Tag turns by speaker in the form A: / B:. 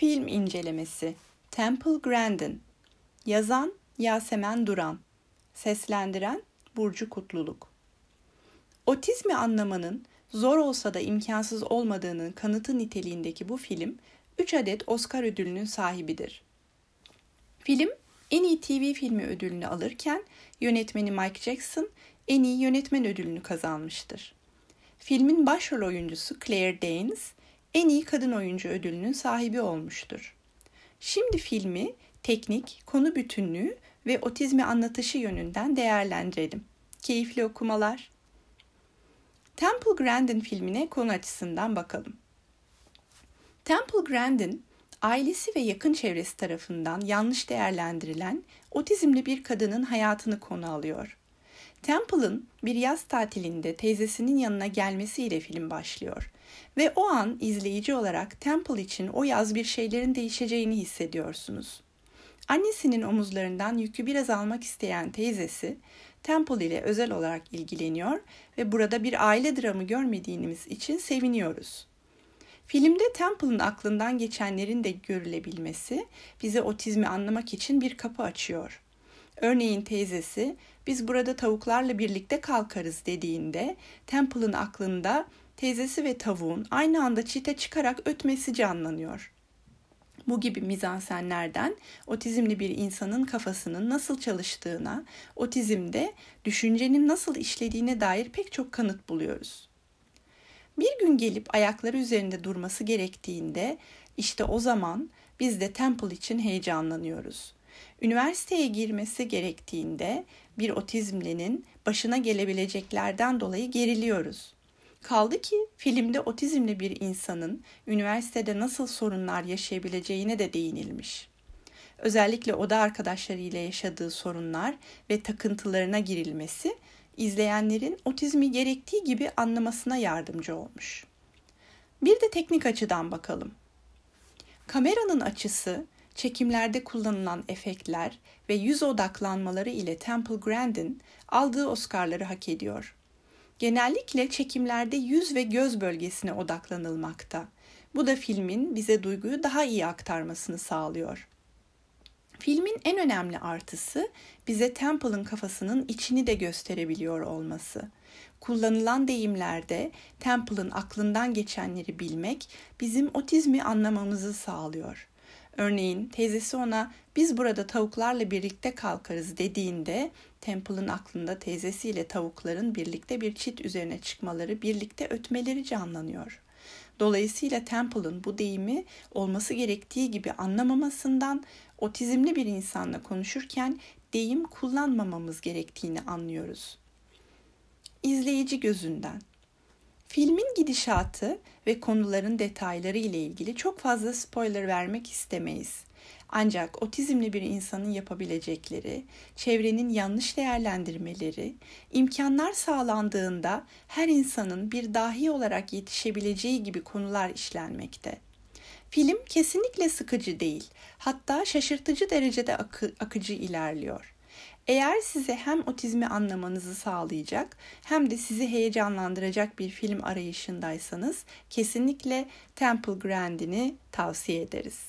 A: Film incelemesi Temple Grandin Yazan Yasemen Duran Seslendiren Burcu Kutluluk Otizmi anlamanın zor olsa da imkansız olmadığının kanıtı niteliğindeki bu film 3 adet Oscar ödülünün sahibidir. Film en iyi TV filmi ödülünü alırken yönetmeni Mike Jackson en iyi yönetmen ödülünü kazanmıştır. Filmin başrol oyuncusu Claire Danes en iyi kadın oyuncu ödülünün sahibi olmuştur. Şimdi filmi teknik, konu bütünlüğü ve otizmi anlatışı yönünden değerlendirelim. Keyifli okumalar. Temple Grandin filmine konu açısından bakalım. Temple Grandin, ailesi ve yakın çevresi tarafından yanlış değerlendirilen otizmli bir kadının hayatını konu alıyor. Temple'ın bir yaz tatilinde teyzesinin yanına gelmesiyle film başlıyor ve o an izleyici olarak Temple için o yaz bir şeylerin değişeceğini hissediyorsunuz. Annesinin omuzlarından yükü biraz almak isteyen teyzesi Temple ile özel olarak ilgileniyor ve burada bir aile dramı görmediğimiz için seviniyoruz. Filmde Temple'ın aklından geçenlerin de görülebilmesi bize otizmi anlamak için bir kapı açıyor. Örneğin teyzesi biz burada tavuklarla birlikte kalkarız dediğinde Temple'ın aklında teyzesi ve tavuğun aynı anda çite çıkarak ötmesi canlanıyor. Bu gibi mizansenlerden otizmli bir insanın kafasının nasıl çalıştığına, otizmde düşüncenin nasıl işlediğine dair pek çok kanıt buluyoruz. Bir gün gelip ayakları üzerinde durması gerektiğinde işte o zaman biz de Temple için heyecanlanıyoruz. Üniversiteye girmesi gerektiğinde bir otizmlinin başına gelebileceklerden dolayı geriliyoruz. Kaldı ki filmde otizmli bir insanın üniversitede nasıl sorunlar yaşayabileceğine de değinilmiş. Özellikle oda arkadaşlarıyla yaşadığı sorunlar ve takıntılarına girilmesi izleyenlerin otizmi gerektiği gibi anlamasına yardımcı olmuş. Bir de teknik açıdan bakalım. Kameranın açısı, çekimlerde kullanılan efektler ve yüz odaklanmaları ile Temple Grandin aldığı Oscar'ları hak ediyor. Genellikle çekimlerde yüz ve göz bölgesine odaklanılmakta. Bu da filmin bize duyguyu daha iyi aktarmasını sağlıyor. Filmin en önemli artısı bize Temple'ın kafasının içini de gösterebiliyor olması. Kullanılan deyimlerde Temple'ın aklından geçenleri bilmek bizim otizmi anlamamızı sağlıyor. Örneğin teyzesi ona biz burada tavuklarla birlikte kalkarız dediğinde Temple'ın aklında teyzesiyle tavukların birlikte bir çit üzerine çıkmaları, birlikte ötmeleri canlanıyor. Dolayısıyla Temple'ın bu deyimi olması gerektiği gibi anlamamasından otizmli bir insanla konuşurken deyim kullanmamamız gerektiğini anlıyoruz. İzleyici gözünden Filmin gidişatı ve konuların detayları ile ilgili çok fazla spoiler vermek istemeyiz. Ancak otizmli bir insanın yapabilecekleri, çevrenin yanlış değerlendirmeleri, imkanlar sağlandığında her insanın bir dahi olarak yetişebileceği gibi konular işlenmekte. Film kesinlikle sıkıcı değil, hatta şaşırtıcı derecede akı, akıcı ilerliyor. Eğer size hem otizmi anlamanızı sağlayacak hem de sizi heyecanlandıracak bir film arayışındaysanız kesinlikle Temple Grandin'i tavsiye ederiz.